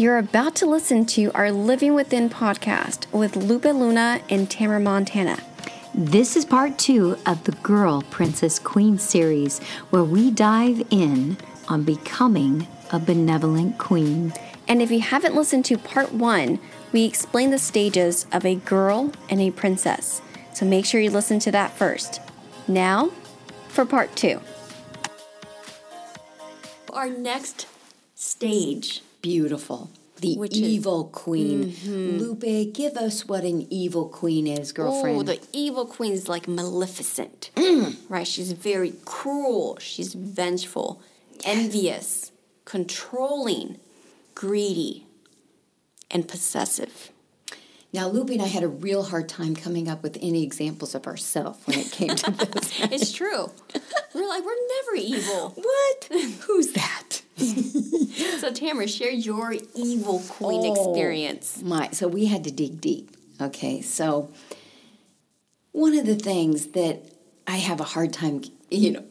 You're about to listen to our Living Within podcast with Lupe Luna and Tamara Montana. This is part two of the Girl Princess Queen series, where we dive in on becoming a benevolent queen. And if you haven't listened to part one, we explain the stages of a girl and a princess. So make sure you listen to that first. Now, for part two. Our next stage. Beautiful. The Which is- evil queen. Mm-hmm. Lupe, give us what an evil queen is, girlfriend. Oh, the evil queen is like Maleficent. Mm. Right? She's very cruel. She's vengeful, envious, controlling, greedy, and possessive. now, Lupe and I had a real hard time coming up with any examples of ourselves when it came to this. It's true. We're like, we're never evil. what? Who's that? So, Tamara, share your evil queen Oh. experience. My, so we had to dig deep. Okay, so one of the things that I have a hard time, you know,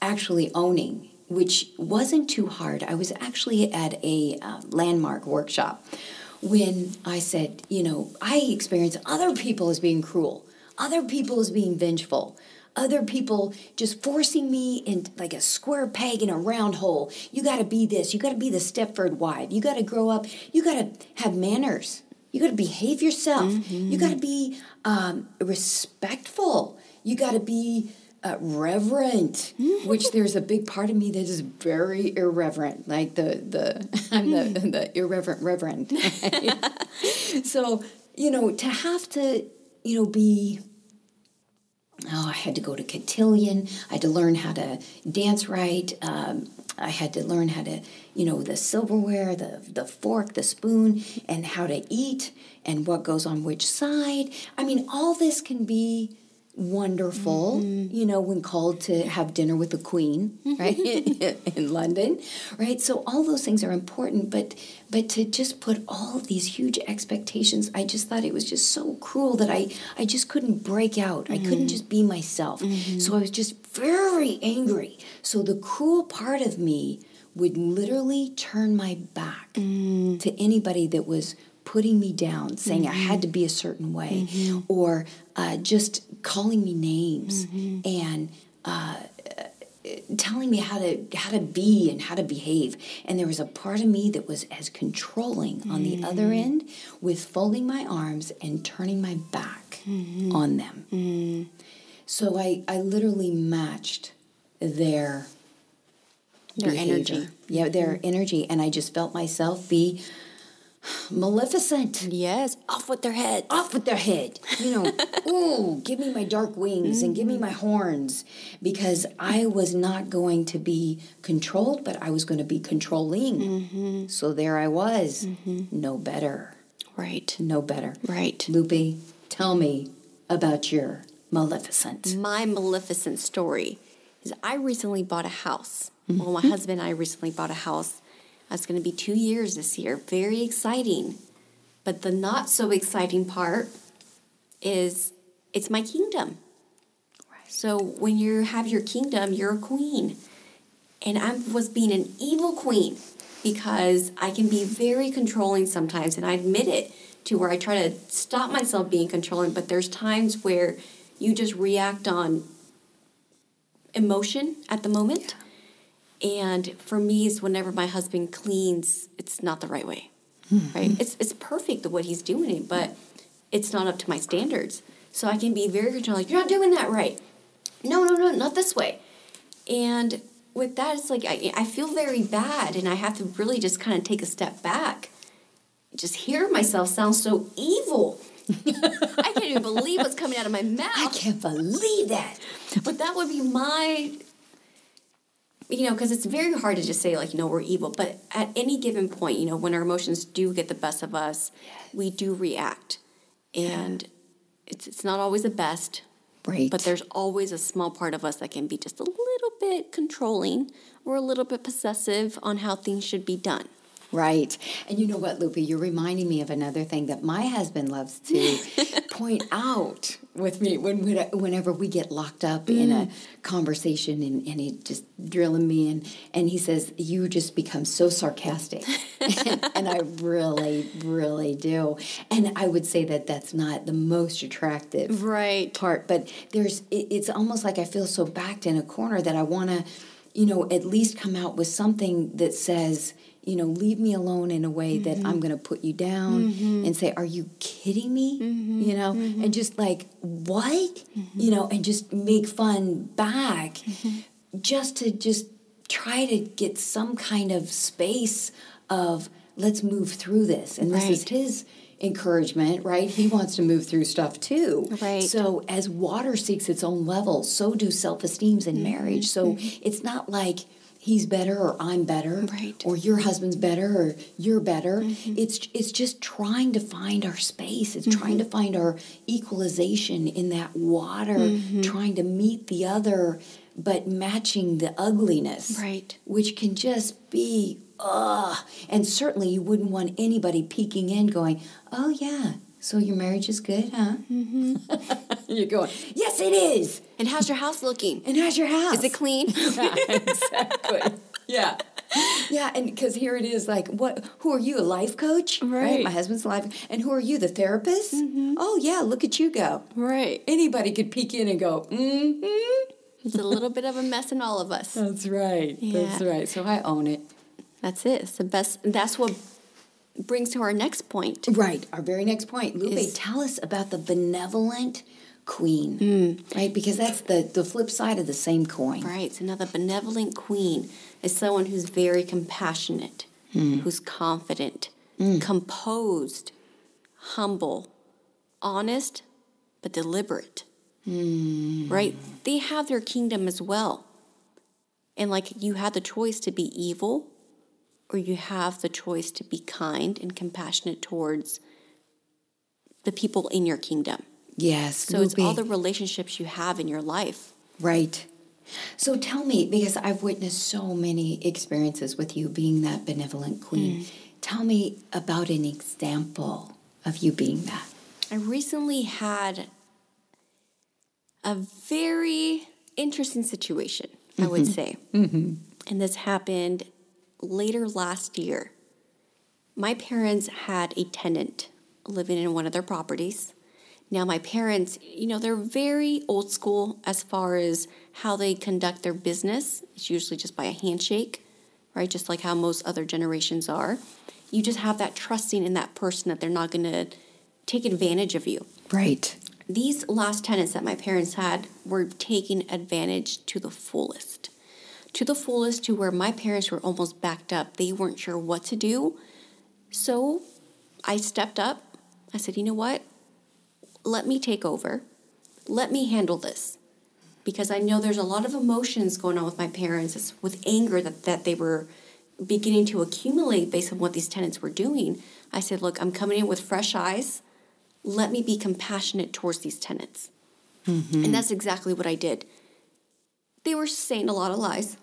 actually owning, which wasn't too hard. I was actually at a uh, landmark workshop when I said, you know, I experience other people as being cruel, other people as being vengeful. Other people just forcing me in like a square peg in a round hole. You got to be this. You got to be the Stepford wife. You got to grow up. You got to have manners. You got to behave yourself. You got to be um, respectful. You got to be uh, reverent. Which there's a big part of me that is very irreverent, like the the I'm the the irreverent reverend. so you know to have to you know be Oh, I had to go to cotillion. I had to learn how to dance right. Um, I had to learn how to, you know, the silverware, the the fork, the spoon, and how to eat, and what goes on which side. I mean, all this can be wonderful, mm-hmm. you know, when called to have dinner with the queen, right, in London, right. So all those things are important, but but to just put all these huge expectations, I just thought it was just so cruel that I I just couldn't break out. I couldn't mm-hmm. just be myself. Mm-hmm. So I was just very angry. So the cruel part of me would literally turn my back mm. to anybody that was putting me down, saying I had to be a certain way, or uh, just calling me names mm-hmm. and uh, telling me how to how to be and how to behave. And there was a part of me that was as controlling on the mm-hmm. other end, with folding my arms and turning my back mm-hmm. on them. So I I literally matched their Their behavior. energy. Yeah, their energy, and I just felt myself be maleficent. Yes, off with their head. Off with their head, you know. ooh, give me my dark wings and give me my mm. horns, because I was not going to be controlled, but I was going to be controlling. Mm-hmm. So there I was, mm-hmm. no better, Right, no better. right. Lupe, tell me about your maleficent. My Maleficent story is I recently bought a house. Well, Mm-hmm. my husband and I recently bought a house. It's going to be two years this year. Very exciting. But the not so exciting part is it's my kingdom. So when you have your kingdom, you're a queen. And I was being an evil queen because I can be very controlling sometimes, and I admit it to where I try to stop myself being controlling, but there's times where you just react on emotion at the moment. And for me, it's whenever my husband cleans, it's not the right way. Hmm. Right? It's it's perfect the what he's doing it, but it's not up to my standards. So I can be very controlling, you're not doing that right. No, no, no, not this way. And with that, it's like I, I feel very bad, and I have to really just kind of take a step back. Just hear myself sound so evil. I can't even believe what's coming out of my mouth. I can't believe that. But that would be my, you know, because it's very hard to just say, like, you know, we're evil. But at any given point, you know, when our emotions do get the best of us, we do react. And it's, it's not always the best, Right. but there's always a small part of us that can be just a little bit controlling or a little bit possessive on how things should be done. Right. And you know what, Lupe? You're reminding me of another thing that my husband loves to point out with me when, when whenever we get locked up in a mm. conversation and, and he just drilling me and, and he says, You just become so sarcastic. and, and I really, really do. And I would say that that's not the most attractive Right. part, but there's. It, it's almost like I feel so backed in a corner that I want to, you know, at least come out with something that says. You know, leave me alone in a way that I'm mm-hmm. going to put you down mm-hmm. and say, "Are you kidding me?" Mm-hmm. You know, and just like what, you know, and just make fun back, just to just try to get some kind of space of let's move through this. And this is his encouragement right? He wants to move through stuff too. Right. so as water seeks its own level so do self-esteems in marriage. So it's not like he's better or i'm better Right. or your husband's better or you're better. Mm-hmm. It's it's just trying to find our space. It's trying mm-hmm. to find our equalization in that water mm-hmm. trying to meet the other but matching the ugliness Right. which can just be ugh. And certainly you wouldn't want anybody peeking in going oh yeah so your marriage is good huh mm-hmm. you're going yes it is And how's your house looking? and how's your house Is it clean? yeah, exactly. Yeah. Yeah, and because here it is like, what? Who are you, a life coach? Right. My husband's a life. And who are you, the therapist? Oh, yeah, look at you go. right. Anybody could peek in and go, mm hmm. It's a little bit of a mess in all of us. That's right. That's right. So I own it. That's it. It's the best. That's what brings to our next point. Right. Our very next point. Lupe, Is- tell us about the benevolent queen. Hmm. Right? Because that's the, the flip side of the same coin. Right. So now the benevolent queen is someone who's very compassionate, hmm. who's confident, hmm. composed, humble, honest, but deliberate. Right? They have their kingdom as well. And like you had the choice to be evil or you have the choice to be kind and compassionate towards the people in your kingdom. Yes. So it's all the relationships you have in your life. Right. So tell me, because I've witnessed so many experiences with you being that benevolent queen. Mm. Tell me about an example of you being that. I recently had a very interesting situation, I would mm-hmm. say. Mm-hmm. And this happened later last year. My parents had a tenant living in one of their properties. Now, my parents, you know, they're very old school as far as how they conduct their business. It's usually just by a handshake, right? Just like how most other generations are. You just have that trusting in that person that they're not going to take advantage of you. Right. These last tenants that my parents had were taking advantage to the fullest. To the fullest, to where my parents were almost backed up. They weren't sure what to do. So I stepped up. I said, you know what? Let me take over. Let me handle this. Because I know there's a lot of emotions going on with my parents, it's with anger that, that they were beginning to accumulate based on what these tenants were doing. I said, look, I'm coming in with fresh eyes let me be compassionate towards these tenants. Mm-hmm. And that's exactly what I did. They were saying a lot of lies.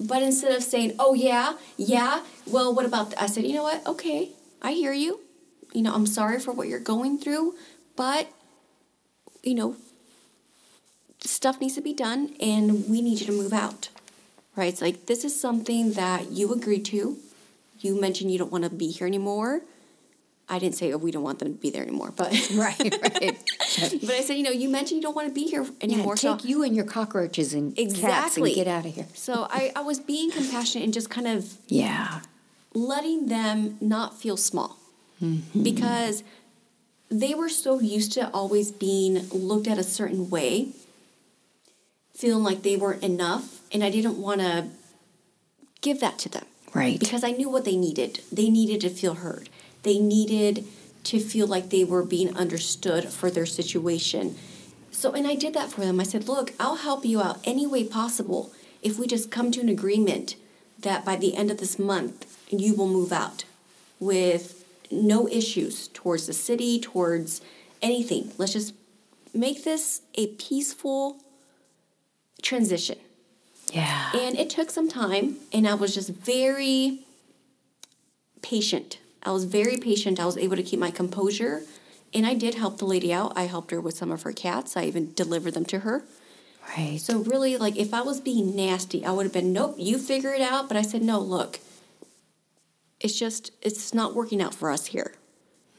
But instead of saying, oh, yeah, yeah, well, what about, th-? I said, you know what? Okay, I hear you. You know, I'm sorry for what you're going through, but, you know, stuff needs to be done and we need you to move out. Right? It's like, this is something that you agreed to. You mentioned you don't want to be here anymore. I didn't say, oh, we don't want them to be there anymore, but Right, right. but I said, you know, you mentioned you don't want to be here anymore. yeah, take so, you and your cockroaches and cats Exactly. and get out of here. so I, I was being compassionate and just kind of Yeah. letting them not feel small mm-hmm. because they were so used to always being looked at a certain way, feeling like they weren't enough. And I didn't want to give that to them Right. because I knew what they needed. They needed to feel heard. They needed to feel like they were being understood for their situation. So, and I did that for them. I said, look, I'll help you out any way possible if we just come to an agreement that by the end of this month, you will move out with no issues towards the city, towards anything. Let's just make this a peaceful transition. yeah. And it took some time, and I was just very patient. I was very patient. I was able to keep my composure, and I did help the lady out. I helped her with some of her cats. I even delivered them to her. right. So, really, like, if I was being nasty, I would have been, nope, you figure it out. But I said, no, look, it's just it's not working out for us here.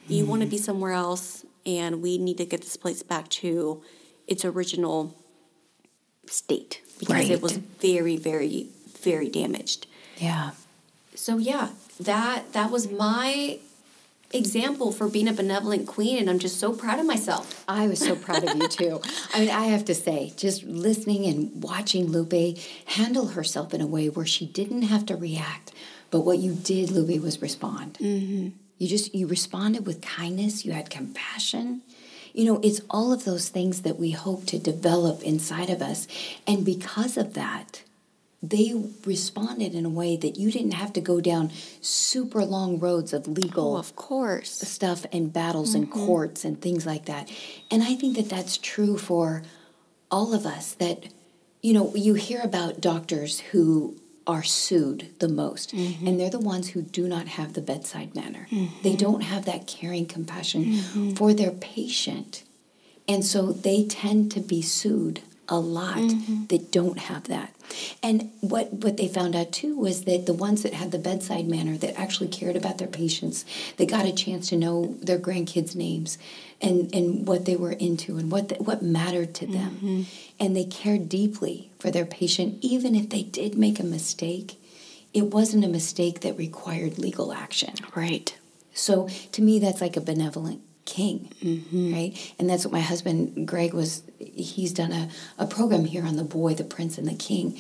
You mm-hmm. want to be somewhere else, and we need to get this place back to its original state because it was very, very, very damaged. Yeah. So yeah, that that was my example for being a benevolent queen, and I'm just so proud of myself. I was so proud of you too. I mean, I have to say, just listening and watching Lupe handle herself in a way where she didn't have to react, but what you did, Lupe, was respond. Mm-hmm. You just you responded with kindness. You had compassion. You know, it's all of those things that we hope to develop inside of us, and because of that, they responded in a way that you didn't have to go down super long roads of legal Oh, of course. stuff and battles and mm-hmm. courts and things like that. And I think that that's true for all of us that you know, you hear about doctors who are sued the most mm-hmm. and they're the ones who do not have the bedside manner. Mm-hmm. They don't have that caring compassion for their patient. And so they tend to be sued a lot that don't have that. And what what they found out too was that the ones that had the bedside manner that actually cared about their patients, they got a chance to know their grandkids' names and and what they were into and what the, what mattered to them. Mm-hmm. And they cared deeply for their patient even if they did make a mistake. It wasn't a mistake that required legal action. Right. So to me, that's like a benevolent king, mm-hmm. right? And that's what my husband Greg was. He's done a, a program here on the boy, the prince, and the king.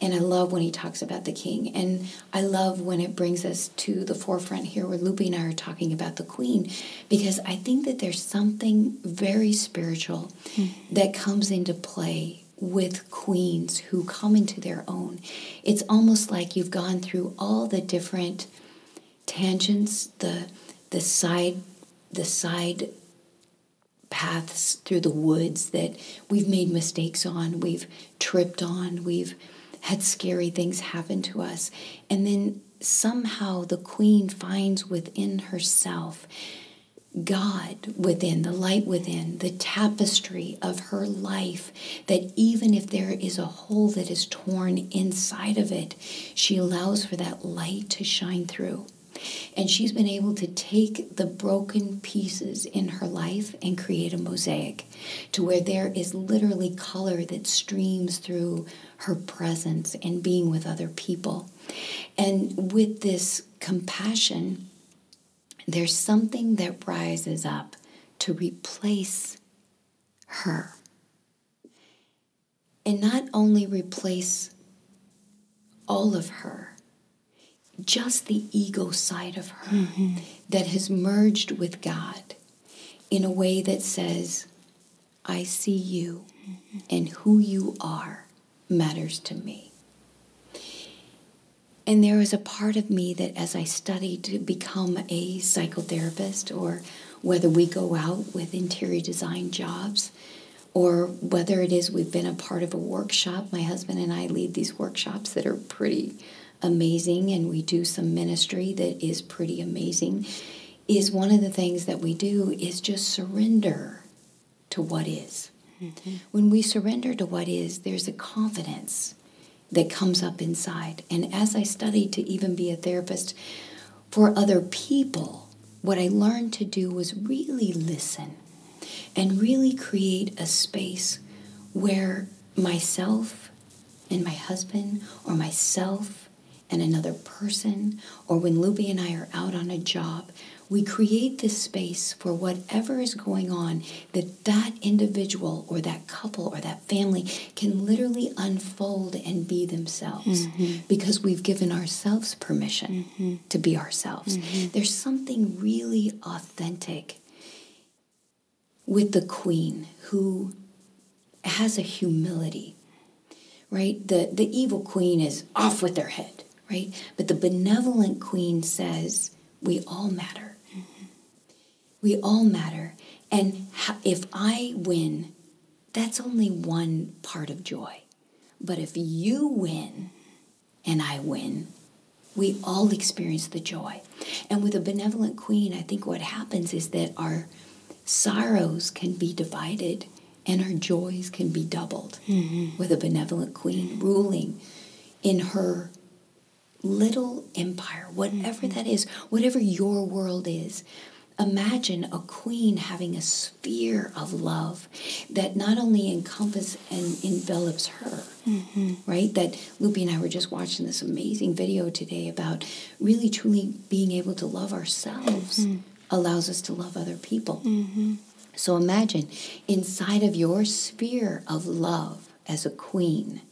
And I love when he talks about the king. And I love when it brings us to the forefront here where Lupe and I are talking about the queen, because I think that there's something very spiritual hmm. that comes into play with queens who come into their own. It's almost like you've gone through all the different tangents, the the side the side paths through the woods that we've made mistakes on, we've tripped on, we've had scary things happen to us. And then somehow the queen finds within herself God within, the light within, the tapestry of her life, that even if there is a hole that is torn inside of it, she allows for that light to shine through. And she's been able to take the broken pieces in her life and create a mosaic to where there is literally color that streams through her presence and being with other people. And with this compassion, there's something that rises up to replace her. And not only replace all of her, just the ego side of her mm-hmm. that has merged with God in a way that says, I see you mm-hmm. and who you are matters to me. And there is a part of me that as I study to become a psychotherapist, or whether we go out with interior design jobs, or whether it is we've been a part of a workshop, my husband and I lead these workshops that are pretty amazing, and we do some ministry that is pretty amazing. Is one of the things that we do is just surrender to what is. Mm-hmm. When we surrender to what is, there's a confidence that comes up inside. And as I studied to even be a therapist for other people, what I learned to do was really listen and really create a space where myself and my husband, or myself and another person, or when Lupe and I are out on a job, we create this space for whatever is going on that that individual or that couple or that family can literally unfold and be themselves. Mm-hmm. Because we've given ourselves permission mm-hmm. to be ourselves. Mm-hmm. There's something really authentic with the queen who has a humility right? The the evil queen is off with their head right? But the benevolent queen says we all matter. Mm-hmm. We all matter. And if i win that's only one part of joy. But if you win and i win we all experience the joy. And with a benevolent queen i think what happens is that our sorrows can be divided and our joys can be doubled mm-hmm. with a benevolent queen ruling in her little empire, whatever mm-hmm. that is, whatever your world is. Imagine a queen having a sphere of love that not only encompasses and envelops her, mm-hmm. right? That Lupe and I were just watching this amazing video today about really truly being able to love ourselves mm-hmm. allows us to love other people. So imagine inside of your sphere of love as a queen,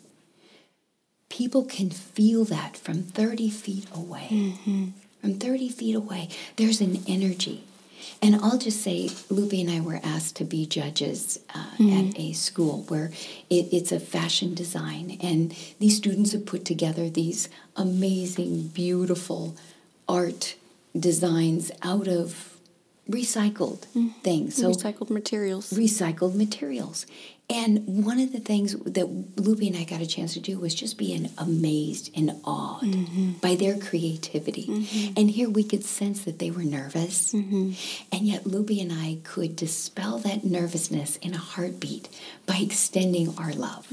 people can feel that from 30 feet away. Mm-hmm. From 30 feet away, there's an energy. And I'll just say, Lupe and I were asked to be judges uh, at mm-hmm. a school where it, it's a fashion design, and these students have put together these amazing, beautiful art designs out of recycled mm-hmm. things. So Recycled materials. recycled materials. And one of the things that Lupe and I got a chance to do was just being amazed and awed mm-hmm. by their creativity. Mm-hmm. And here we could sense that they were nervous. Mm-hmm. And yet Lupe and I could dispel that nervousness in a heartbeat by extending our love.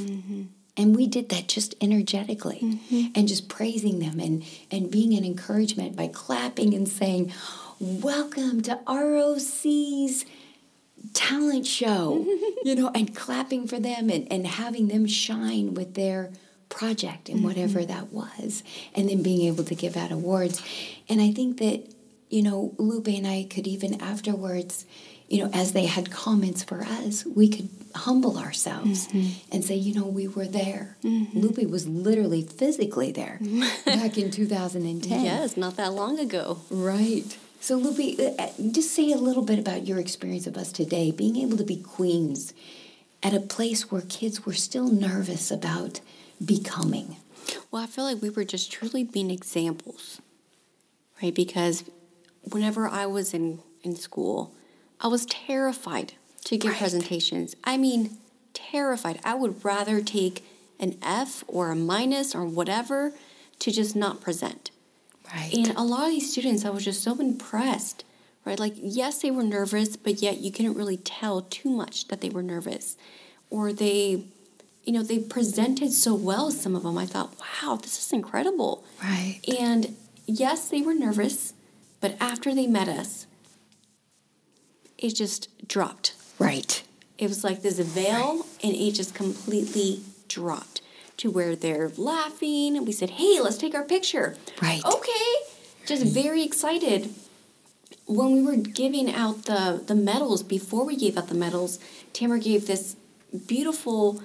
And we did that just energetically and just praising them and, and being an encouragement by clapping and saying, Welcome to ROC's talent show, you know, and clapping for them and, and having them shine with their project and whatever mm-hmm. that was, and then being able to give out awards. And I think that, you know, Lupe and I could even afterwards, you know, as they had comments for us, we could humble ourselves mm-hmm. and say, you know, we were there. Mm-hmm. Lupe was literally physically there back in 2010. Yes, not that long ago. Right. So, Lupe, uh, just say a little bit about your experience of us today, being able to be queens at a place where kids were still nervous about becoming. Well, I feel like we were just truly being examples, right? Because whenever I was in, in school, I was terrified to give Right. presentations. I mean, terrified. I would rather take an F or a minus or whatever to just not present. Right. And a lot of these students, I was just so impressed, right? Like, yes, they were nervous, but yet you couldn't really tell too much that they were nervous. Or they, you know, they presented so well, some of them. I thought, wow, this is incredible. right. And yes, they were nervous, but after they met us, it just dropped. Right. It was like this veil, and it just completely dropped to where they're laughing. And we said, hey, let's take our picture. Right. Okay. Just very excited. When we were giving out the, the medals, before we gave out the medals, Tamara gave this beautiful,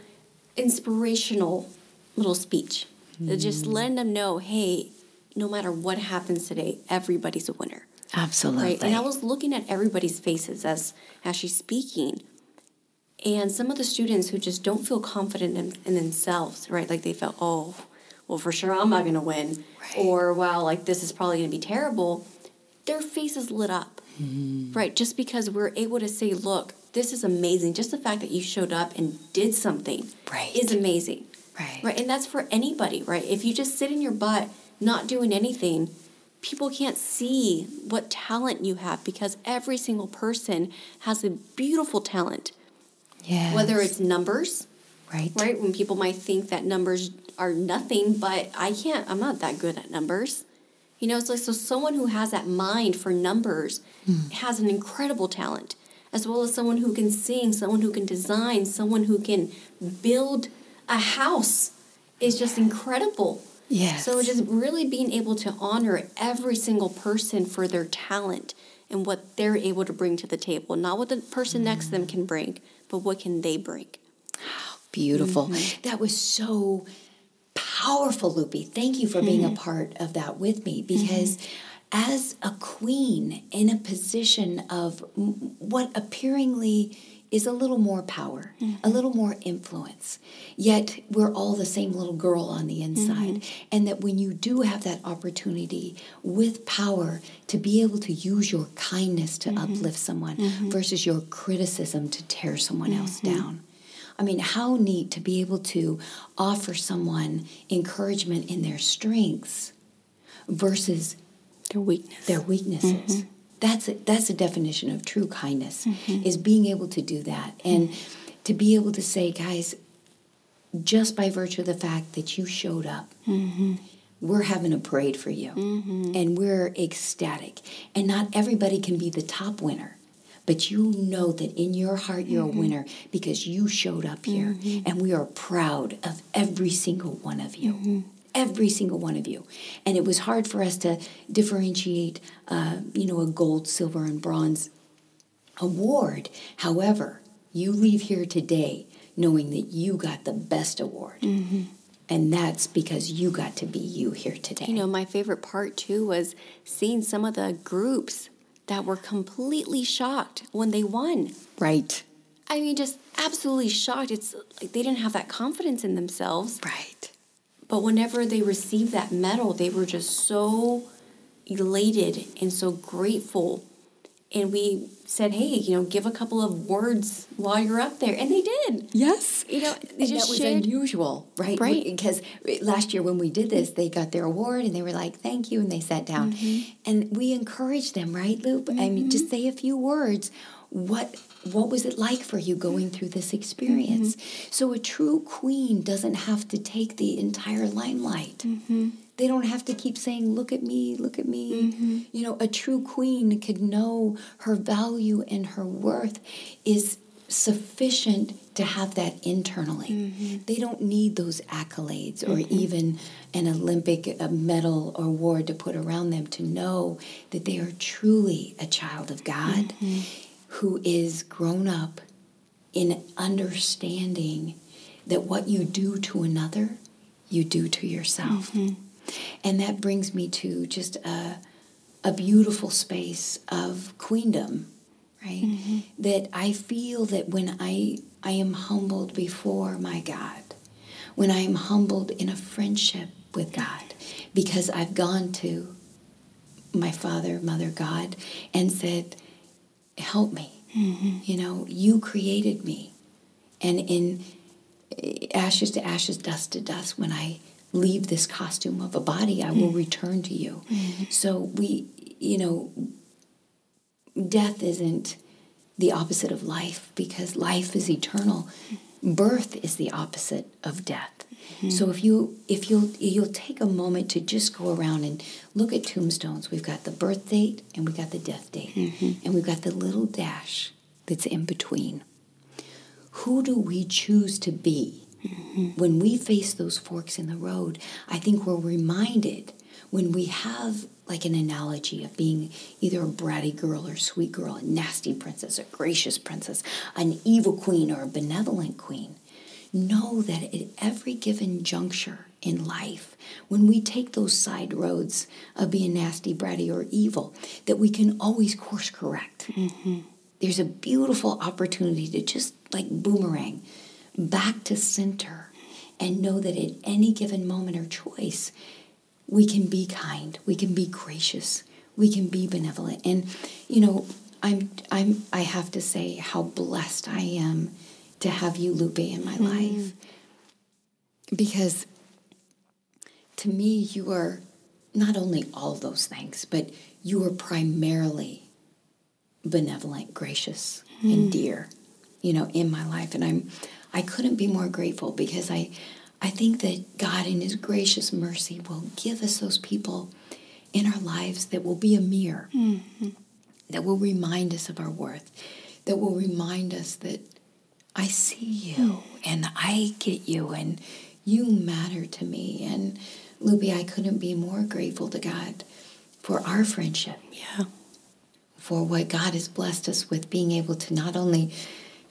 inspirational little speech. that Just mm. letting them know, hey, no matter what happens today, everybody's a winner Absolutely. right and i was looking at everybody's faces as as she's speaking and some of the students who just don't feel confident in, in themselves right like they felt oh well for sure i'm not going to win Right. or wow like this is probably going to be terrible their faces lit up mm-hmm. right just because we're able to say look this is amazing just the fact that you showed up and did something Right. is amazing Right. Right. And that's for anybody, right? If you just sit in your butt not doing anything, people can't see what talent you have because every single person has a beautiful talent. Yes. Whether it's numbers, right. right? When people might think that numbers are nothing, but I can't, I'm not that good at numbers. You know, it's like, so someone who has that mind for numbers hmm. has an incredible talent, as well as someone who can sing, someone who can design, someone who can build a house is just incredible. Yes. So just really being able to honor every single person for their talent and what they're able to bring to the table, not what the person next to them hmm. can bring, but what can they bring. Beautiful. Mm-hmm. That was so powerful, Lupe. Thank you for being Mm-hmm. a part of that with me because as a queen in a position of what appearingly is a little more power, Mm-hmm. a little more influence, yet we're all the same little girl on the inside. Mm-hmm. And that when you do have that opportunity with power to be able to use your kindness to Mm-hmm. uplift someone versus your criticism to tear someone else Mm-hmm. down. I mean, how neat to be able to offer someone encouragement in their strengths versus Their weakness. their weaknesses. That's a, that's a definition of true kindness mm-hmm. is being able to do that and mm-hmm. to be able to say, guys, just by virtue of the fact that you showed up, mm-hmm. we're having a parade for you and we're ecstatic. And not everybody can be the top winner. But you know that in your heart you're a winner because you showed up here. And we are proud of every single one of you. Every single one of you. And it was hard for us to differentiate, uh, you know, a gold, silver, and bronze award. However, you leave here today knowing that you got the best award. And that's because you got to be you here today. You know, my favorite part too was seeing some of the groups that were completely shocked when they won. right. I mean, just absolutely shocked. It's like they didn't have that confidence in themselves. Right. But whenever they received that medal, they were just so elated and so grateful. And we said, hey, you know, give a couple of words while you're up there. And they did. Yes. You know, they and just that was shared. unusual, right? Right. Because last year when we did this, they got their award and they were like, "Thank you," and they sat down, Mm-hmm. and we encouraged them, right, Loop? I mean, just say a few words. What what was it like for you going through this experience? Mm-hmm. So a true queen doesn't have to take the entire limelight. Mm-hmm. They don't have to keep saying, Look at me, look at me. Mm-hmm. You know, a true queen could know her value and her worth is sufficient to have that internally. Mm-hmm. They don't need those accolades or even an Olympic medal or award to put around them to know that they are truly a child of God Mm-hmm. Who is grown up in understanding that what you do to another, you do to yourself. Mm-hmm. And that brings me to just a, a beautiful space of queendom, right? Mm-hmm. That I feel that when I, I am humbled before my God, when I am humbled in a friendship with God, because I've gone to my Father, Mother, God, and said, Help me. Mm-hmm. You know, you created me. And in eh, ashes to ashes, dust to dust, when I leave this costume of a body, I will mm. return to you. Mm-hmm. So we, you know, death isn't the opposite of life because life is eternal. Mm-hmm. Birth is the opposite of death. Hmm. So if you if you'll you'll take a moment to just go around and look at tombstones, we've got the birth date and we got the death date, mm-hmm. and we've got the little dash that's in between. Who do we choose to be mm-hmm. when we face those forks in the road? I think we're reminded when we have like an analogy of being either a bratty girl or sweet girl, a nasty princess, a gracious princess, an evil queen or a benevolent queen. Know that at every given juncture in life, when we take those side roads of being nasty, bratty, or evil, that we can always course correct. Mm-hmm. There's a beautiful opportunity to just like boomerang back to center and know that at any given moment or choice, we can be kind, we can be gracious, we can be benevolent. And you know, I'm I'm I have to say how blessed I am to have you, Lupe, in my mm-hmm. life. Because to me, you are not only all those things, but you are primarily benevolent, gracious, and mm. dear, you know, in my life. And I'm I couldn't be more grateful because I I think that God in his gracious mercy will give us those people in our lives that will be a mirror, mm-hmm. that will remind us of our worth, that will remind us that I see you hmm. and I get you and you matter to me. And Lupe, I couldn't be more grateful to God for our friendship Yeah. for what God has blessed us with being able to not only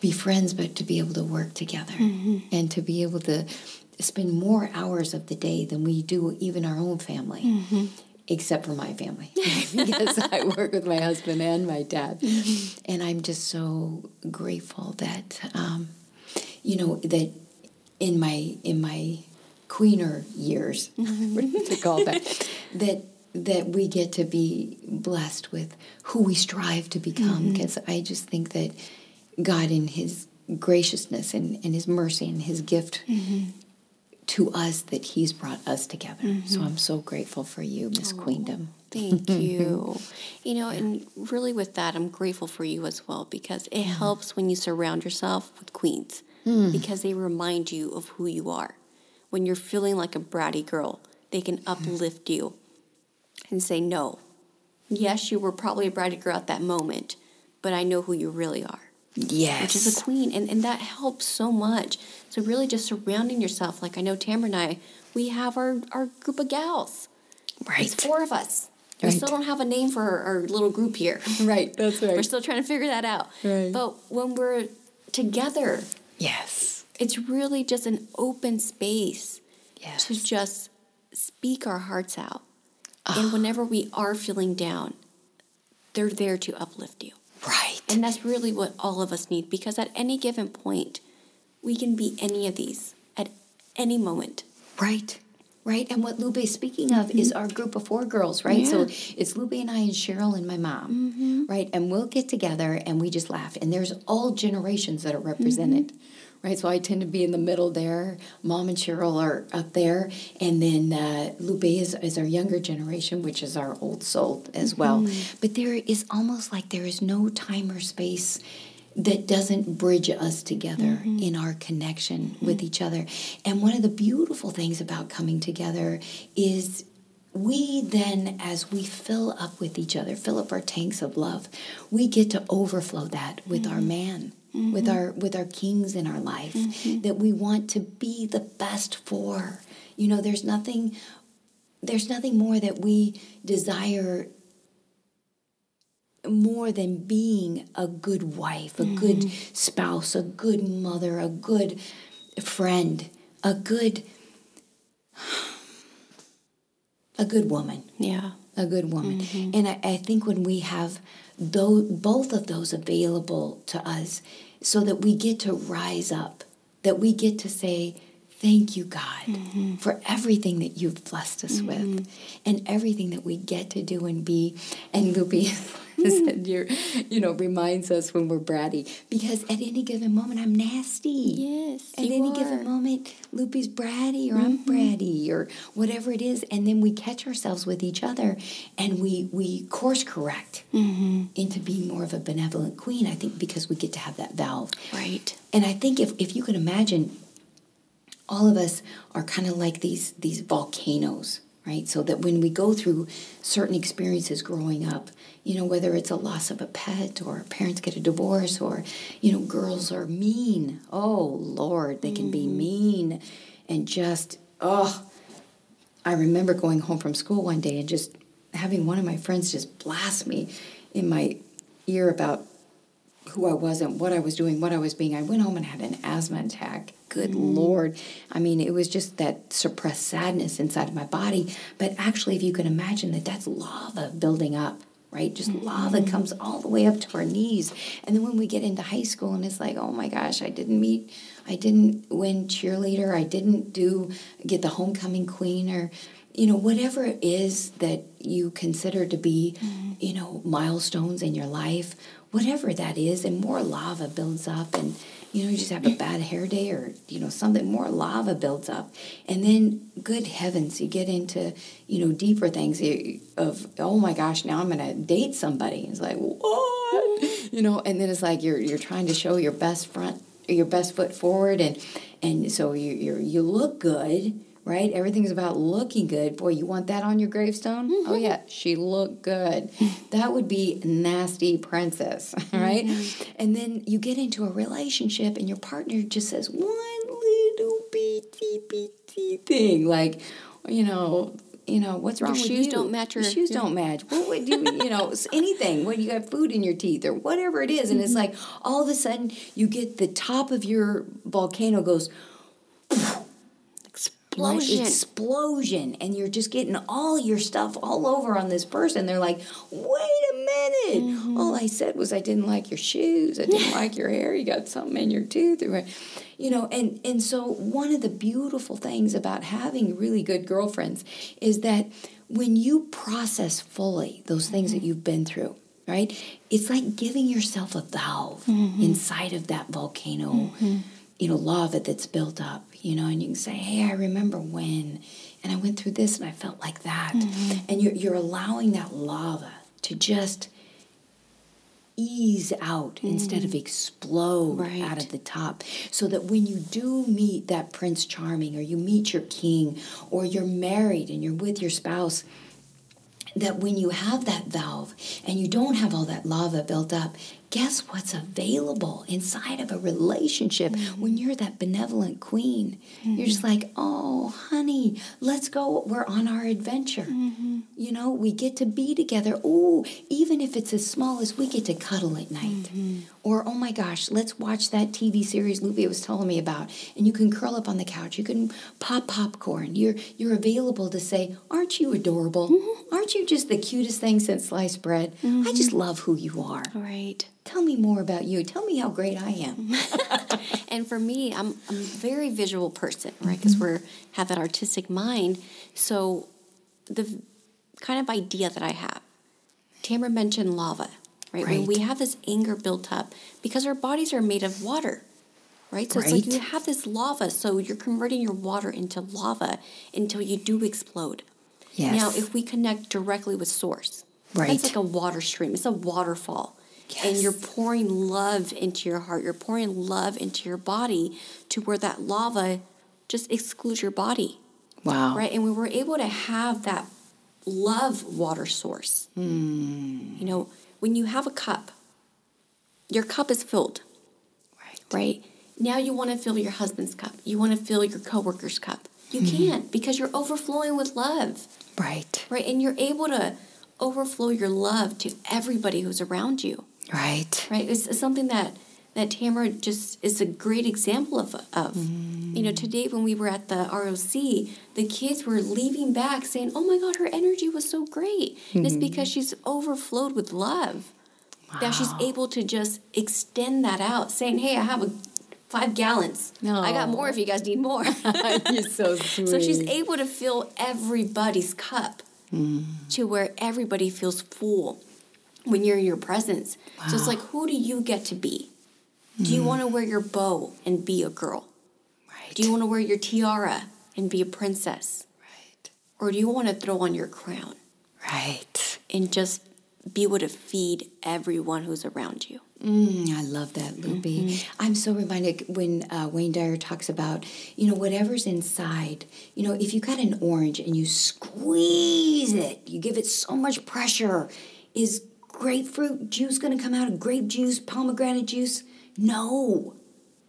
be friends, but to be able to work together mm-hmm. and to be able to spend more hours of the day than we do even our own family, mm-hmm. except for my family, because I work with my husband and my dad. Mm-hmm. And I'm just so grateful that, um, you know, that in my in my queener years, mm-hmm. what do they call that? That that we get to be blessed with who we strive to become. Because I just think that God, in His graciousness and, and His mercy and His gift to us, that He's brought us together. So mm-hmm. I'm so grateful for you, Miss oh, Queendom. Thank you. you know, and really with that, I'm grateful for you as well because it helps when you surround yourself with queens mm. because they remind you of who you are. When you're feeling like a bratty girl, they can mm-hmm. uplift you and say, no, mm-hmm. yes, you were probably a bratty girl at that moment, but I know who you really are. Yes. Which is a queen. And, and that helps so much. So, really, just surrounding yourself. Like I know Tamara and I, we have our, our group of gals. Right. It's four of us. We still don't have a name for our, our little group here. Right, that's right. We're still trying to figure that out. Right. But when we're together, Yes. it's really just an open space Yes. to just speak our hearts out. Ah. And whenever we are feeling down, they're there to uplift you. Right. And that's really what all of us need because at any given point, we can be any of these at any moment. Right. Right. And what Lupe is speaking of is mm-hmm. our group of four girls, right? So it's Lupe and I and Cheryl and my mom, mm-hmm. right? And we'll get together and we just laugh. And there's all generations that are represented, mm-hmm. Right? So I tend to be in the middle there. Mom and Cheryl are up there. And then uh, Lupe is, is our younger generation, which is our old soul as well. Mm-hmm. But there is almost like there is no time or space that doesn't bridge us together mm-hmm. in our connection mm-hmm. with each other. And one of the beautiful things about coming together is we then, as we fill up with each other, fill up our tanks of love, we get to overflow that with our man. With mm-hmm. our with our kings in our life mm-hmm. that we want to be the best for. You know, there's nothing there's nothing more that we desire more than being a good wife, a mm-hmm. good spouse, a good mother, a good friend, a good a good woman, Yeah. A good woman. Mm-hmm. And I, I think when we have those, both of those available to us, so that we get to rise up, that we get to say, Thank you, God, mm-hmm. for everything that you've blessed us with mm-hmm. and everything that we get to do and be. And said, you're, you know, reminds us when we're bratty because at any given moment, I'm nasty. Yes, At any are. given moment, Lupe's bratty or I'm mm-hmm. bratty or whatever it is. And then we catch ourselves with each other and we, we course correct into being more of a benevolent queen, I think, because we get to have that valve. Right. And I think if, if you can imagine, all of us are kind of like these these volcanoes, right? So that when we go through certain experiences growing up, you know, whether it's a loss of a pet or parents get a divorce or, you know, girls are mean. Oh Lord, they can be mm-hmm. mean and just oh I remember going home from school one day and just having one of my friends just blast me in my ear about who I was and what I was doing, what I was being. I went home and had an asthma attack. Good Lord. I mean, it was just that suppressed sadness inside of my body. But actually, if you can imagine that, that's lava building up, right? Just lava mm-hmm. comes all the way up to our knees. And then when we get into high school and it's like, oh my gosh, I didn't meet, I didn't win cheerleader, I didn't do, get the homecoming queen or, you know, whatever it is that you consider to be, mm-hmm. you know, milestones in your life, whatever that is, and more lava builds up, and you know, you just have a bad hair day or you know something, more lava builds up, and then good heavens, you get into you know deeper things eh, of oh my gosh, now I'm gonna date somebody. It's like what, you know, and then it's like you're you're trying to show your best front, your best foot forward, and and so you you you look good right? Everything's about looking good. Boy, you want that on your gravestone? Oh mm-hmm. yeah, she looked good. that would be nasty princess, right? Mm-hmm. And then you get into a relationship and your partner just says one little bitty bitty thing like, you know, you know what's wrong with shoes you? don't match your- Your shoes yeah. don't match. What would you, you know, anything when you have food in your teeth or whatever it is, and it's mm-hmm. like all of a sudden you get the top of your volcano goes like Explosion. explosion and you're just getting all your stuff all over on this person they're like wait a minute Mm-hmm. all i said was i didn't like your shoes i didn't like your hair you got something in your tooth or you know and and so one of the beautiful things about having really good girlfriends is that when you process fully those things Mm-hmm. that you've been through right it's like giving yourself a valve Mm-hmm. inside of that volcano you know, lava that's built up, you know, and you can say, hey, I remember when, and I went through this and I felt like that. Mm-hmm. And you're, you're allowing that lava to just ease out mm-hmm. instead of explode Right. out of the top. So that when you do meet that Prince Charming or you meet your king or you're married and you're with your spouse, that when you have that valve and you don't have all that lava built up, guess what's available inside of a relationship mm-hmm. when you're that benevolent queen? You're just mm-hmm. like, oh, honey, let's go. We're on our adventure. Mm-hmm. You know, we get to be together. Oh, even if it's as small as we get to cuddle at night. Or, oh my gosh, let's watch that TV series Lupe was telling me about. And you can curl up on the couch. You can pop popcorn. You're you're available to say, aren't you adorable? Aren't you just the cutest thing since sliced bread? I just love who you are. Right. Tell me more about you. Tell me how great I am. And for me, I'm, I'm a very visual person, right? Because mm-hmm. we're have that artistic mind. So the kind of idea that I have, Tamara mentioned lava, right? When we have this anger built up, because our bodies are made of water, right? So it's like you have this lava, so you're converting your water into lava until you do explode. Yes. Now, if we connect directly with source, Right. It's like a water stream. It's a waterfall. And you're pouring love into your heart. You're pouring love into your body to where that lava just excludes your body, wow. right? And we were able to have that love water source. Hmm. You know, when you have a cup, your cup is filled, Right. right? Now you want to fill your husband's cup. You want to fill your coworker's cup. You Mm-hmm. can't because you're overflowing with love Right. right? And you're able to overflow your love to everybody who's around you, Right. right? It's, it's something that that Tamara just is a great example of. of. You know, mm. today when we were at the ROC, the kids were leaving back saying, "Oh my God, her energy was so great!" And it's mm-hmm. because she's overflowed with love. That she's able to just extend that out, saying, "Hey, I have a." Five gallons. I got more if you guys need more. You're so sweet. So she's able to fill everybody's cup mm. to where everybody feels full when you're in your presence. So it's like, who do you get to be? Do you want to wear your bow and be a girl? right. Do you want to wear your tiara and be a princess? right. Or do you want to throw on your crown Right. and just be able to feed everyone who's around you? Mm, I love that, Lupe. I'm so reminded when uh, Wayne Dyer talks about, you know, whatever's inside. You know, if you got an orange and you squeeze it, you give it so much pressure, is grapefruit juice going to come out? Of grape juice, pomegranate juice? No.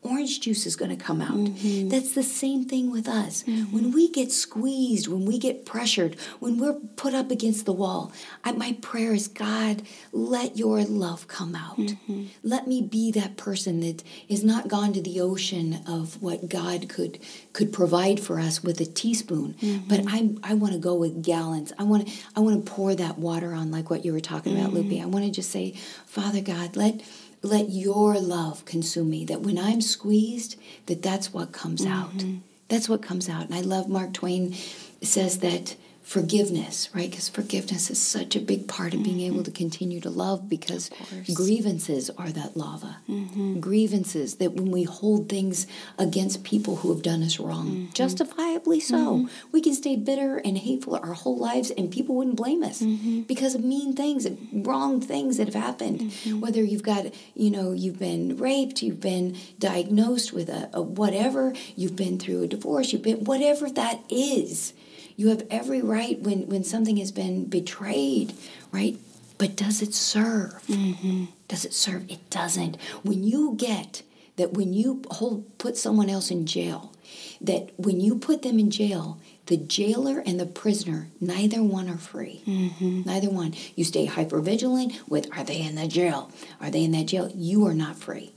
Orange juice is going to come out. Mm-hmm. That's the same thing with us. Mm-hmm. When we get squeezed, when we get pressured, when we're put up against the wall, I, my prayer is God, let your love come out. Mm-hmm. Let me be that person that is not gone to the ocean of what God could could provide for us with a teaspoon, but I I want to go with gallons. I want to I want to pour that water on like what you were talking about, Lupe. I want to just say, Father God, let let your love consume me that when i'm squeezed that that's what comes mm-hmm. out. That's what comes out. And i love mark twain says that forgiveness right? Because forgiveness is such a big part of being able mm-hmm. to continue to love because grievances are that lava. Mm-hmm. Grievances that when we hold things against people who have done us wrong mm-hmm. justifiably so. We can stay bitter and hateful our whole lives and people wouldn't blame us because of mean things and wrong things that have happened. Whether you've got you know you've been raped you've been diagnosed with a, a whatever you've been through a divorce you've been whatever that is you have every right when when something has been betrayed right? But does it serve? Mm-hmm. Does it serve? It doesn't. When you get that when you hold put someone else in jail that when you put them in jail the jailer and the prisoner neither one are free. Mm-hmm. Neither one. You stay hyper vigilant with are they in the jail? Are they in that jail? You are not free.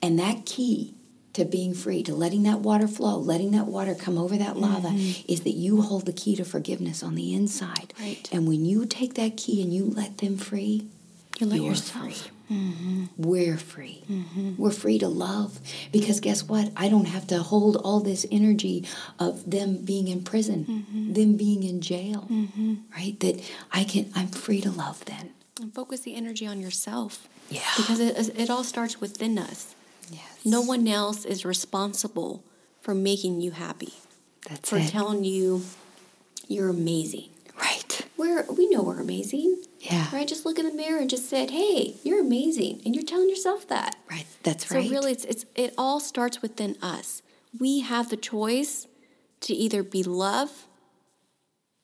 And that key to being free, to letting that water flow, letting that water come over that lava, mm-hmm. is that you hold the key to forgiveness on the inside. Right. And when you take that key and you let them free, You let you're yourself. free. Mm-hmm. We're free. Mm-hmm. We're free to love. Because guess what? I don't have to hold all this energy of them being in prison, them being in jail. Right? That I can I'm free to love then. And focus the energy on yourself. Yeah. Because it, it all starts within us. Yes. No one else is responsible for making you happy, That's for it. telling you you're amazing. right. we're we know we're amazing. Yeah. Right? Just look in the mirror and just said, Hey, you're amazing. And you're telling yourself that. Right. That's So right. So really it's it's it all starts within us. We have the choice to either be love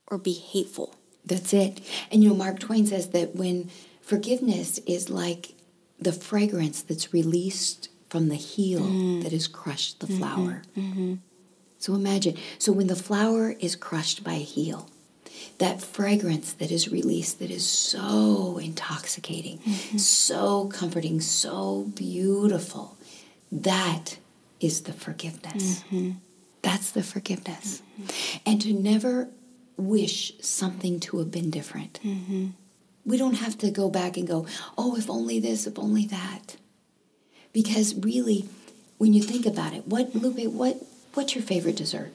or be hateful. That's it. And you know, Mark Twain says that when forgiveness is like the fragrance that's released from the heel mm. that has crushed the mm-hmm. flower. Mm-hmm. So imagine, so when the flower is crushed by a heel, that fragrance that is released that is so intoxicating, mm-hmm. so comforting, so beautiful, that is the forgiveness. That's the forgiveness. And to never wish something to have been different. We don't have to go back and go, oh, if only this, if only that. Because really, when you think about it, what Lupe, what what's your favorite dessert?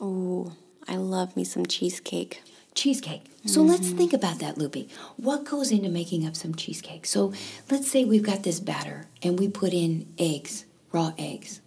Oh, I love me some cheesecake. Cheesecake. So mm-hmm. let's think about that, Lupe. What goes into making up some cheesecake? So let's say we've got this batter and we put in eggs, raw eggs.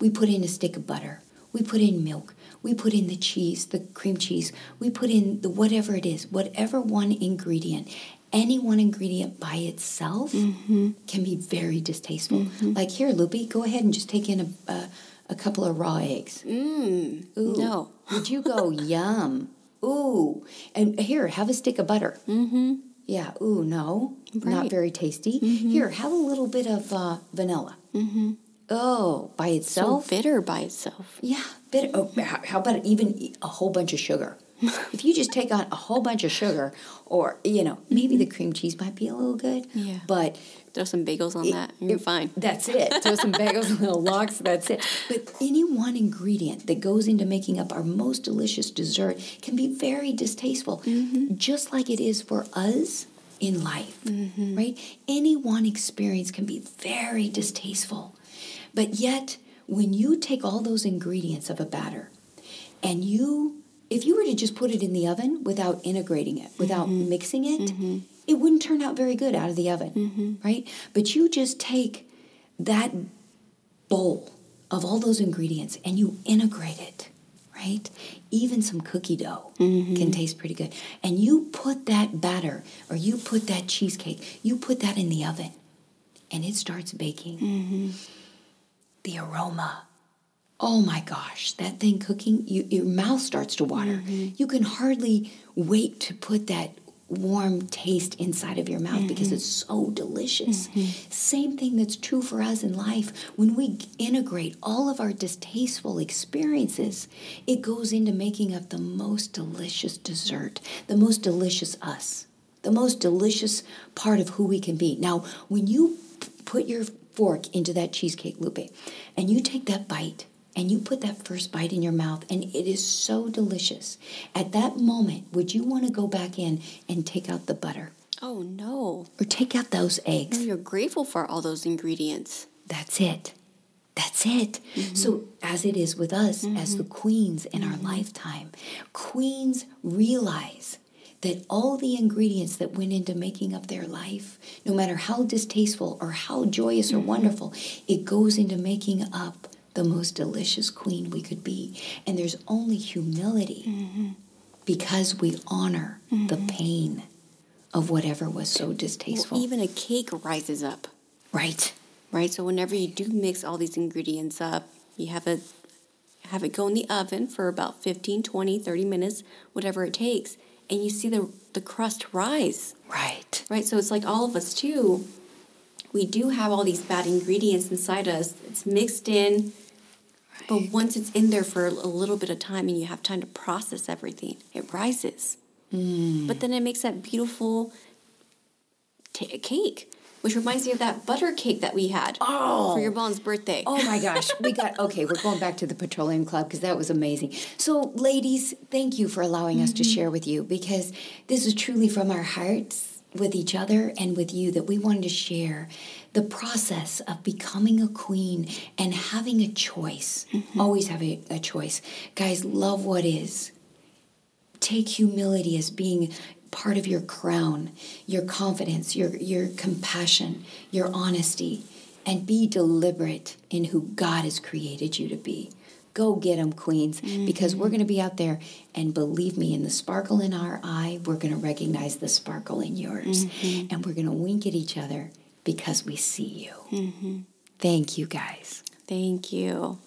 We put in a stick of butter. We put in milk. We put in the cheese, the cream cheese. We put in the whatever it is, whatever one ingredient. Any one ingredient by itself can be very distasteful. Like here, Lupe, go ahead and just take in a, a, a couple of raw eggs. Ooh. No. Would you go yum? Ooh, and here, have a stick of butter. Mm-hmm. Yeah. Ooh, no, right. not very tasty. Here, have a little bit of uh, vanilla. Mm-hmm. Oh, by itself, So bitter by itself. yeah. bitter. Oh, how how about even a whole bunch of sugar? if you just take on a whole bunch of sugar, or you know, maybe the cream cheese might be a little good. Yeah. But Throw some bagels on that, and you're it- fine. That's it. Throw some bagels and little lox. That's it. But any one ingredient that goes into making up our most delicious dessert can be very distasteful, Mm-hmm. just like it is for us in life, Mm-hmm. right? Any one experience can be very distasteful. But yet, when you take all those ingredients of a batter and you if you were to just put it in the oven without integrating it, without Mm-hmm. mixing it, it wouldn't turn out very good out of the oven, Mm-hmm. right? But you just take that bowl of all those ingredients and you integrate it, right? Even some cookie dough can taste pretty good. And you put that batter or you put that cheesecake, you put that in the oven and it starts baking. The aroma Oh my gosh, that thing cooking, you, your mouth starts to water. Mm-hmm. You can hardly wait to put that warm taste inside of your mouth because mm-hmm. it's so delicious. Mm-hmm. Same thing that's true for us in life. When we integrate all of our distasteful experiences, it goes into making up the most delicious dessert, the most delicious us, the most delicious part of who we can be. Now, when you p- put your fork into that cheesecake, Lupe, and you take that bite, and you put that first bite in your mouth and it is so delicious. At that moment, would you want to go back in and take out the butter Oh no. or take out those eggs? You're grateful for all those ingredients. That's it. That's it. Mm-hmm. So, as it is with us, as mm-hmm. the queens in our mm-hmm. lifetime, queens realize that all the ingredients that went into making up their life, no matter how distasteful or how joyous or wonderful, it goes into making up the most delicious queen we could be. And there's only humility mm-hmm. because we honor the mm-hmm. pain of whatever was so Well, distasteful. even a cake rises up, right. right? So whenever you do mix all these ingredients up, you have it have it go in the oven for about 15, 20, 30 minutes, whatever it takes, and you see the the crust rise, Right. right? So it's like all of us too. We do have all these bad ingredients inside us. It's mixed in, but once it's in there for a little bit of time and you have time to process everything, it rises. Mm. But then it makes that beautiful ta cake, which reminds me of that butter cake that we had Oh. for your oh. mom's birthday. Oh my gosh, we got okay. We're going back to the Petroleum Club because that was amazing. So, ladies, thank you for allowing us to mm-hmm. share with you because this is truly from our hearts with each other and with you that we wanted to share the process of becoming a queen and having a choice. Mm-hmm. Always having a choice. Guys, love what is. Take humility as being part of your crown, your confidence, your, your compassion, your honesty, and be deliberate in who God has created you to be. Go get them, queens, mm-hmm. because we're going to be out there. And believe me, in the sparkle in our eye, we're going to recognize the sparkle in yours. Mm-hmm. And we're going to wink at each other because we see you. Mm-hmm. Thank you, guys. Thank you.